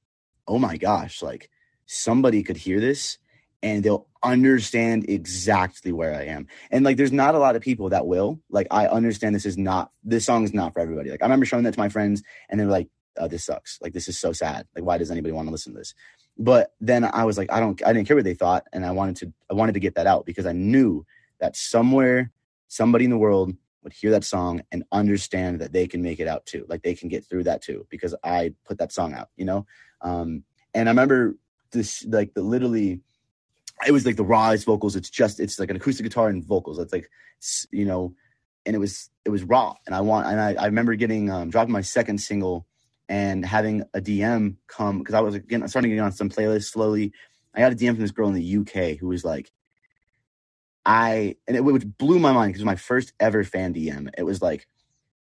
oh my gosh, like somebody could hear this and they'll understand exactly where I am. And like, there's not a lot of people that will. Like, I understand this is not this song is not for everybody. Like, I remember showing that to my friends, and they were like, oh, "This sucks. Like, this is so sad. Like, why does anybody want to listen to this?" But then I was like, I don't, I didn't care what they thought, and I wanted to, I wanted to get that out because I knew that somewhere, somebody in the world would hear that song and understand that they can make it out too. Like, they can get through that too because I put that song out. You know, um, and I remember this, like, the literally it was like the rawest vocals. It's just it's like an acoustic guitar and vocals. It's like you know, and it was it was raw. And I want and I, I remember getting um, dropping my second single and having a DM come because I was again starting to get on some playlists slowly. I got a DM from this girl in the UK who was like, I and it which blew my mind because it was my first ever fan DM. It was like,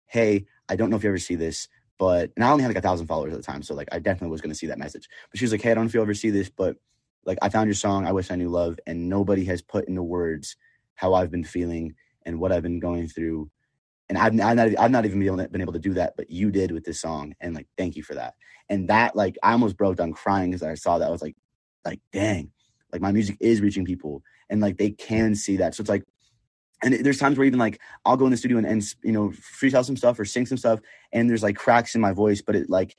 hey, I don't know if you ever see this, but and I only had like a thousand followers at the time, so like I definitely was to see that message. But she was like, hey, I don't know if you ever see this, but like I found your song, I wish I knew love, and nobody has put into words how I've been feeling and what I've been going through. And I've, I've not, I've not even been able, to, been able to do that, but you did with this song, and like, thank you for that. And that, like, I almost broke down crying because I saw that. I was like, like, dang, like my music is reaching people, and like they can see that. So it's like, and there's times where even like I'll go in the studio and, and you know freestyle some stuff or sing some stuff, and there's like cracks in my voice, but it like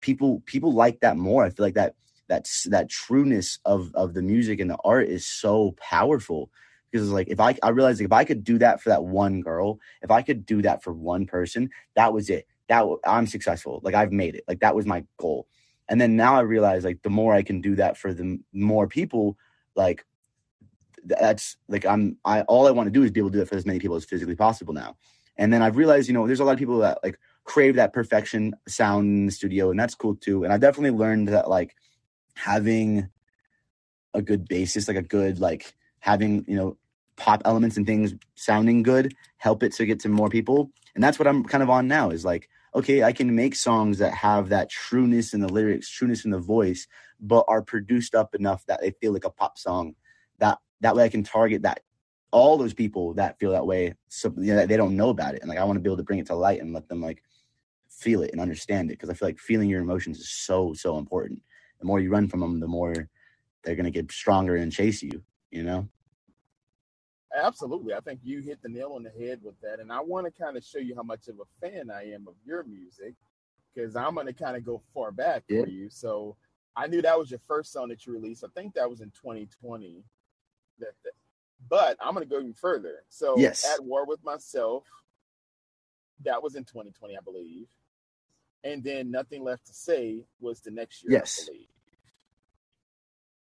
people people like that more. I feel like that that's that trueness of of the music and the art is so powerful because it's like if I I realized like if I could do that for that one girl, if I could do that for one person, that was it. That I'm successful. Like I've made it. Like that was my goal. And then now I realize like the more I can do that for the more people, like that's like I'm I all I want to do is be able to do it for as many people as physically possible now. And then I've realized, you know, there's a lot of people that like crave that perfection sound in the studio, and that's cool too. And I definitely learned that like having a good basis, like a good like having you know pop elements and things sounding good, help it to get to more people. And that's what I'm kind of on now. Is like okay, I can make songs that have that trueness in the lyrics, trueness in the voice, but are produced up enough that they feel like a pop song. That way I can target that all those people that feel that way, so you know, that they don't know about it, and like I want to be able to bring it to light and let them like feel it and understand it because I feel like feeling your emotions is so so important. The more you run from them, the more they're gonna get stronger and chase you. You know? Absolutely. I think you hit the nail on the head with that. And I want to kind of show you how much of a fan I am of your music because I'm going to kind of go far back Yeah. for you. So I knew that was your first song that you released. I think that was in 2020. That, that but I'm going to go even further. So Yes. At War with Myself, that was in 2020, I believe. And then Nothing Left to Say was the next year, Yes. I believe.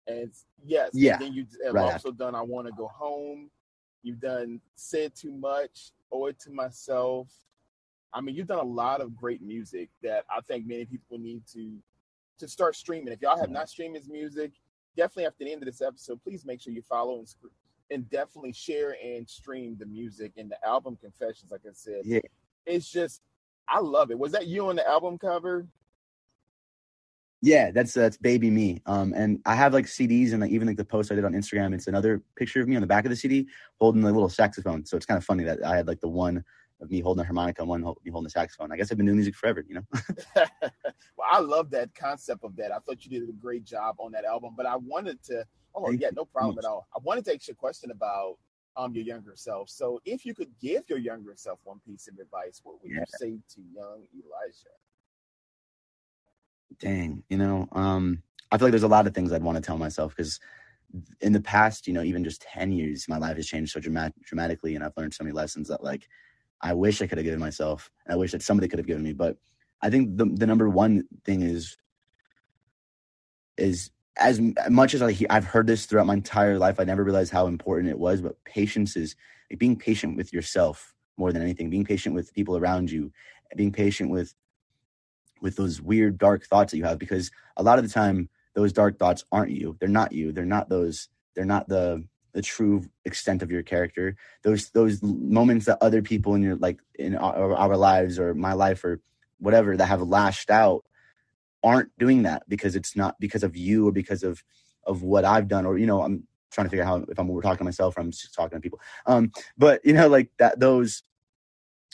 And yes, Yeah, And then you have right also done I Want to Go Home. You've done Said Too Much, Owe It to Myself. I mean, you've done a lot of great music that I think many people need to to start streaming. If y'all have mm-hmm. not streamed his music, definitely after the end of this episode, please make sure you follow and and definitely share and stream the music and the album Confessions. Like I said, Yeah. it's just I love it. Was that you on the album cover? Yeah, that's that's baby me. Um, and I have like CDs and like even like the post I did on Instagram. It's another picture of me on the back of the CD holding the little saxophone. So it's kind of funny that I had like the one of me holding a harmonica and one me holding a saxophone. I guess I've been doing music forever, you know. well, I love that concept of that. I thought you did a great job on that album, but I wanted to. Oh Thank yeah, no problem much. at all. I wanted to ask you a question about um your younger self. So, if you could give your younger self one piece of advice, what would Yeah. you say to young Elijah? Dang, you know, um, I feel like there's a lot of things I'd want to tell myself because in the past, you know, even just ten years, my life has changed so dramatic, dramatically, and I've learned so many lessons that like I wish I could have given myself, and I wish that somebody could have given me. But I think the the number one thing is is as much as I, I've heard this throughout my entire life, I never realized how important it was. But patience is like being patient with yourself more than anything. Being patient with people around you, being patient with with those weird dark thoughts that you have because a lot of the time those dark thoughts aren't you they're not you they're not those they're not the the true extent of your character. Those those moments that other people in your like in our, our lives or my life or whatever that have lashed out aren't doing that because it's not because of you or because of of what i've done or you know i'm trying to figure out how if i'm we're talking to myself or i'm just talking to people. Um but you know like that those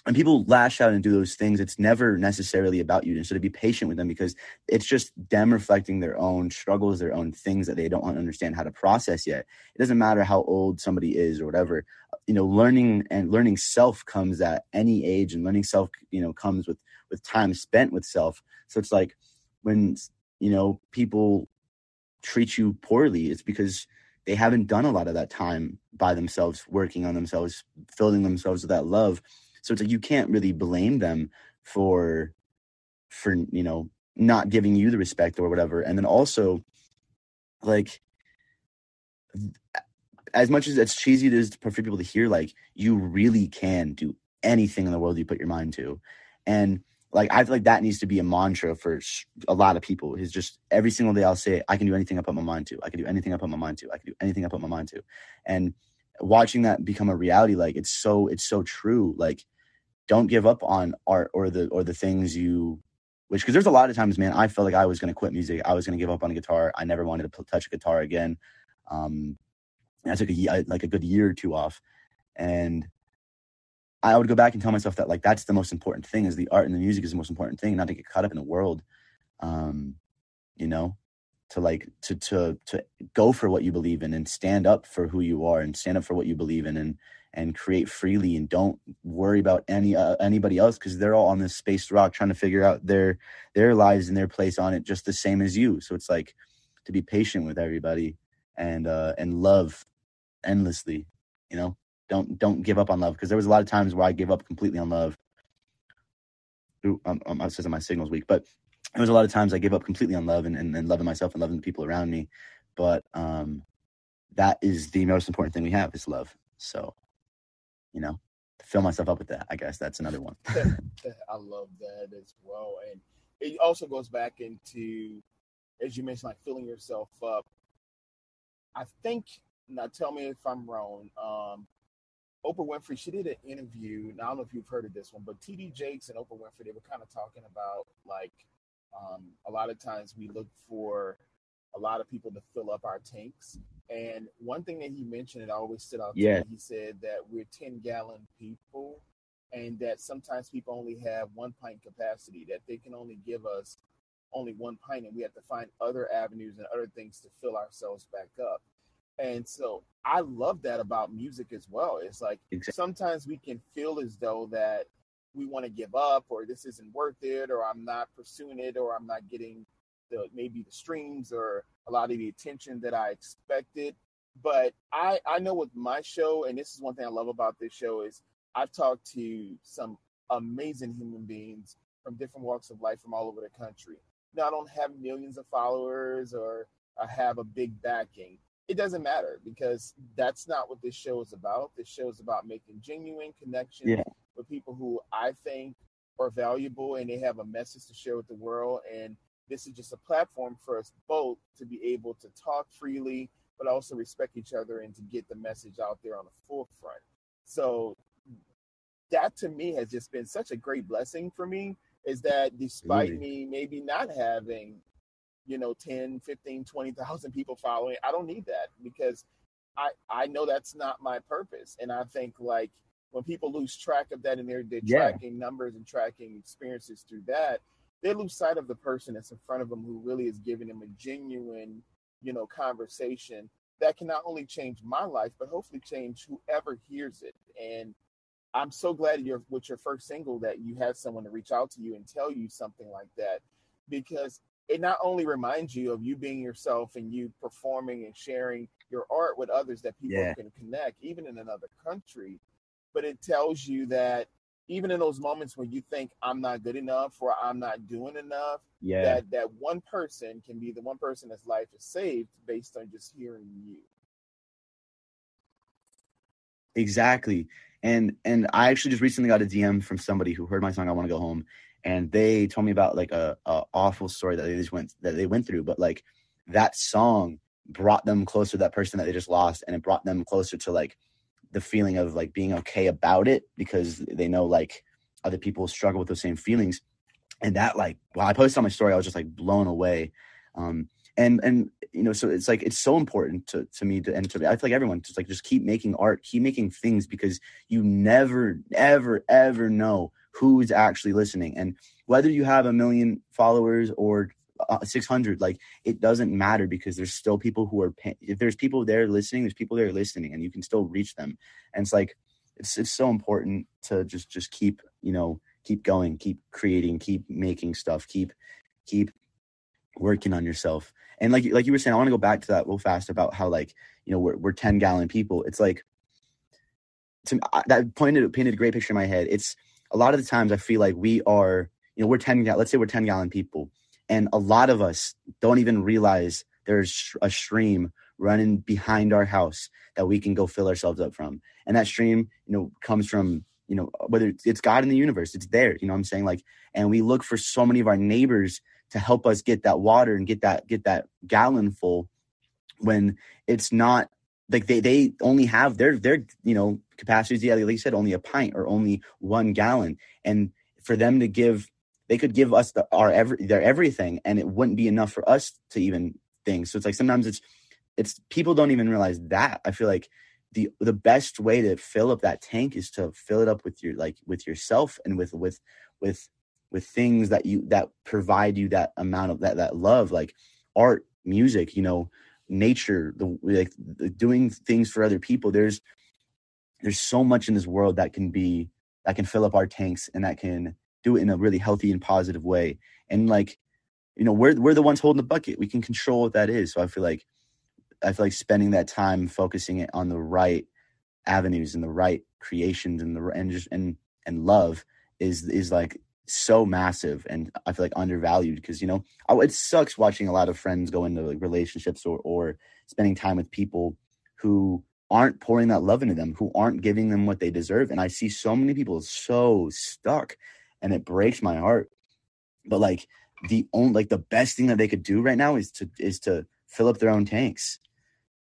and people lash out and do those things it's never necessarily about you and so to be patient with them because it's just them reflecting their own struggles their own things that they don't understand how to process yet. It doesn't matter how old somebody is or whatever you know learning and learning self comes at any age and learning self you know comes with with time spent with self. So it's like when you know people treat you poorly it's because they haven't done a lot of that time by themselves working on themselves filling themselves with that love so it's like you can't really blame them for for you know not giving you the respect or whatever. And then also like as much as it's cheesy it is for people to hear like you really can do anything in the world you put your mind to. And like i feel like that needs to be a mantra for a lot of people is just every single day i'll say i can do anything i put my mind to. I can do anything i put my mind to. I can do anything i put my mind to. And watching that become a reality like it's so it's so true. Like don't give up on art or the or the things you which because there's a lot of times man i felt like i was going to quit music. I was going to give up on a guitar. I never wanted to touch a guitar again. Um i took a like a good year or two off. And i would go back and tell myself that like that's the most important thing is the art and the music is the most important thing not to get caught up in the world um you know to like to to to go for what you believe in and stand up for who you are and stand up for what you believe in and and create freely and don't worry about any uh, anybody else because they're all on this space rock trying to figure out their their lives and their place on it just the same as you so it's like to be patient with everybody and uh and love endlessly you know don't don't give up on love because there was a lot of times where i gave up completely on love Ooh, um, um, I says my signal's weak, but there was a lot of times I gave up completely on love and, and, and loving myself and loving the people around me. But um, that is the most important thing we have is love. So, you know, to fill myself up with that, I guess that's another one. I love that as well. And it also goes back into, as you mentioned, like filling yourself up. I think, now tell me if I'm wrong. Um, Oprah Winfrey, she did an interview. Now, I don't know if you've heard of this one, but TD Jakes and Oprah Winfrey, they were kind of talking about like um, a lot of times we look for a lot of people to fill up our tanks. And one thing that he mentioned, it always stood out to Yeah. me, he said that we're 10 gallon people and that sometimes people only have one pint capacity, that they can only give us only one pint, and we have to find other avenues and other things to fill ourselves back up. And so I love that about music as well. It's like Exactly. sometimes we can feel as though that we want to give up or this isn't worth it or I'm not pursuing it or I'm not getting the maybe the streams or a lot of the attention that I expected. But I I know with my show, and this is one thing I love about this show is I've talked to some amazing human beings from different walks of life from all over the country. Now I don't have millions of followers or I have a big backing. It doesn't matter because that's not what this show is about. This show is about making genuine connections Yeah. with people who I think are valuable and they have a message to share with the world. And this is just a platform for us both to be able to talk freely, but also respect each other and to get the message out there on the forefront. So that to me has just been such a great blessing for me is that despite me maybe not having you know 10 15 20,000 people following I don't need that because I I know that's not my purpose and I think like when people lose track of that and they're, they're yeah. tracking numbers and tracking experiences through that they lose sight of the person that's in front of them who really is giving them a genuine you know conversation that can not only change my life but hopefully change whoever hears it and i'm so glad you're with your first single that you had someone to reach out to you and tell you something like that because it not only reminds you of you being yourself and you performing and sharing your art with others that people yeah. can connect even in another country but it tells you that even in those moments when you think I'm not good enough or I'm not doing enough, yeah, that that one person can be the one person that's life is saved based on just hearing you. Exactly. And and I actually just recently got a DM from somebody who heard my song I want to go home and they told me about like a, a awful story that they just went that they went through but like that song brought them closer to that person that they just lost and it brought them closer to like the feeling of like being okay about it because they know like other people struggle with those same feelings. And that like while i posted on my story i was just like blown away. Um and and you know so it's like it's so important to to me to and to i feel like everyone just like just keep making art keep making things because you never ever ever know who's actually listening. And whether you have a million followers or Uh, 600 like it doesn't matter because there's still people who are if there's people there listening there's people there listening and you can still reach them. And it's like it's it's so important to just just keep you know keep going keep creating keep making stuff keep keep working on yourself. And like like you were saying i want to go back to that real fast about how like you know we're, we're 10 gallon people. It's like to that pointed painted a great picture in my head. It's a lot of the times i feel like we are you know we're 10 let's say we're 10 gallon people and a lot of us don't even realize there's a stream running behind our house that we can go fill ourselves up from. And that stream, you know, comes from, you know, whether it's God in the universe, it's there, you know I'm saying? Like, and we look for so many of our neighbors to help us get that water and get that, get that gallon full when it's not like they, they only have their, their, you know, capacities. Yeah. Like you said, only a pint or only one gallon. And for them to give they could give us the, our every their everything and it wouldn't be enough for us to even think. So it's like sometimes it's it's people don't even realize that. I feel like the the best way to fill up that tank is to fill it up with your like with yourself and with with with with things that you that provide you that amount of that that love like art music you know nature the like the, doing things for other people. There's there's so much in this world that can be that can fill up our tanks and that can do it in a really healthy and positive way. And like, you know, we're we're the ones holding the bucket. We can control what that is. So I feel like I feel like spending that time focusing it on the right avenues and the right creations and the and just and and love is is like so massive and I feel like undervalued because you know it sucks watching a lot of friends go into like relationships or or spending time with people who aren't pouring that love into them, who aren't giving them what they deserve. And I see so many people so stuck and it breaks my heart. But like the only like the best thing that they could do right now is to is to fill up their own tanks.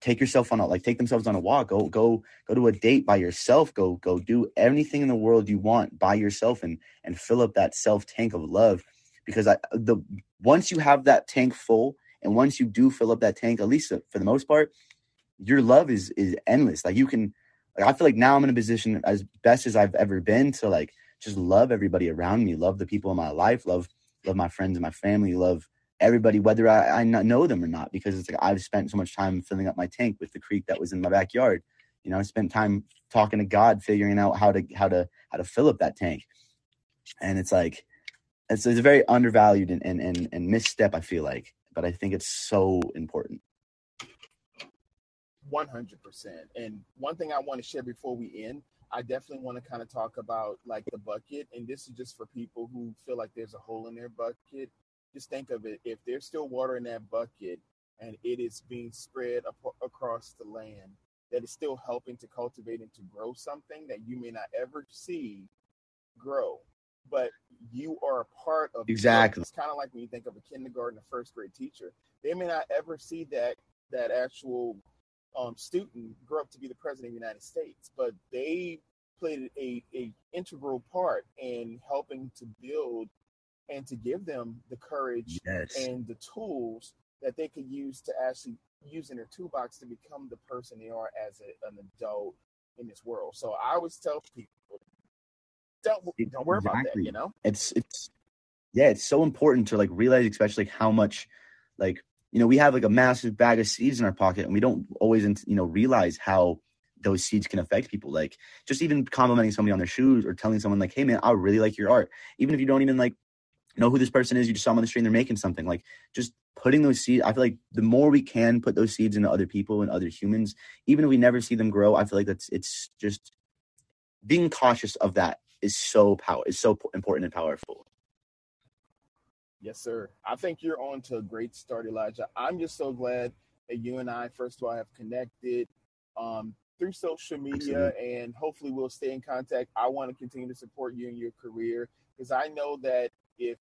Take yourself on a like take themselves on a walk. Go go go to a date by yourself. Go go do anything in the world you want by yourself and and fill up that self tank of love. Because I the once you have that tank full and once you do fill up that tank, at least for the most part, your love is is endless. Like you can like I feel like now I'm in a position as best as I've ever been to like just love everybody around me, love the people in my life, love love my friends and my family, love everybody, whether I, I know them or not, because it's like I've spent so much time filling up my tank with the creek that was in my backyard. You know, I spent time talking to God, figuring out how to how to how to fill up that tank. And it's like it's, it's a very undervalued and, and and and misstep, I feel like, but I think it's so important. 100%. And one thing I want to share before we end I definitely want to kind of talk about like the bucket, and this is just for people who feel like there's a hole in their bucket. Just think of it: if there's still water in that bucket, and it is being spread ap- across the land, that is still helping to cultivate and to grow something that you may not ever see grow, but you are a part of exactly. It's kind of like when you think of a kindergarten or first grade teacher. They may not ever see that that actual um, student grew up to be the president of the United States, but they played a, a integral part in helping to build and to give them the courage yes. and the tools that they could use to actually use in their toolbox to become the person they are as a, an adult in this world. So I always tell people, don't don't worry exactly. about that. You know, it's it's yeah, it's so important to like realize, especially how much like you know we have like a massive bag of seeds in our pocket, and we don't always you know realize how those seeds can affect people. Like just even complimenting somebody on their shoes or telling someone like, "Hey man, I really like your art," even if you don't even like know who this person is, you just saw them on the street and they're making something. Like just putting those seeds. I feel like the more we can put those seeds into other people and other humans, even if we never see them grow, I feel like that's it's just being cautious of that is so power is so important and powerful. Yes, sir. I think you're on to a great start, Elijah. I'm just so glad that you and I, first of all, have connected um, through social media, Absolutely. and hopefully we'll stay in contact. I want to continue to support you in your career because I know that if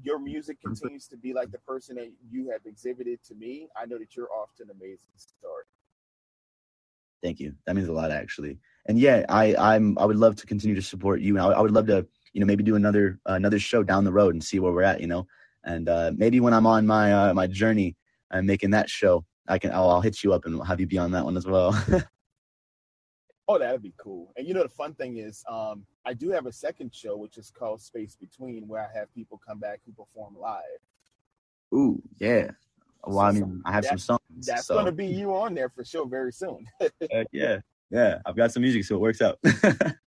your music continues to be like the person that you have exhibited to me, I know that you're off to an amazing start. Thank you. That means a lot, actually. And yeah, I I'm I would love to continue to support you, and I, I would love to you know maybe do another uh, another show down the road and see where we're at. You know, and uh, maybe when I'm on my uh, my journey and making that show, I can I'll, I'll hit you up and have you be on that one as well. oh, that'd be cool. And you know the fun thing is, um, I do have a second show which is called Space Between, where I have people come back who perform live. Ooh, yeah. Well, I mean, I have that, some songs. That's so. going to be you on there for sure very soon. yeah, yeah. I've got some music, so it works out.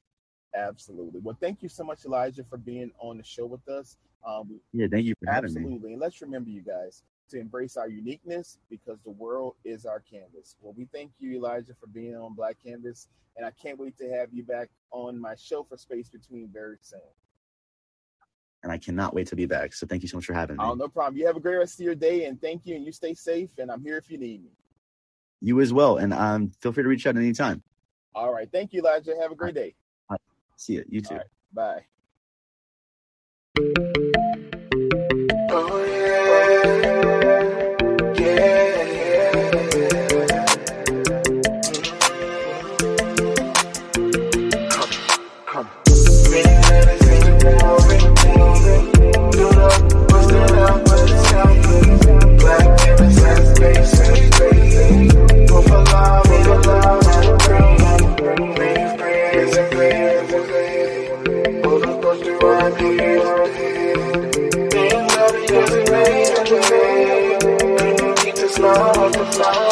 absolutely. Well, thank you so much, Elijah, for being on the show with us. Um, yeah, thank you for having me. Absolutely. And let's remember, you guys, to embrace our uniqueness because the world is our canvas. Well, we thank you, Elijah, for being on Black Canvas, and I can't wait to have you back on my show for Space Between very soon and I cannot wait to be back. So thank you so much for having me. Oh, no problem. You have a great rest of your day, and thank you. And you stay safe. And I'm here if you need me. You as well, and um, feel free to reach out anytime. All right. Thank you, Elijah. Have a great day. See you. You too. Right. Bye. Keep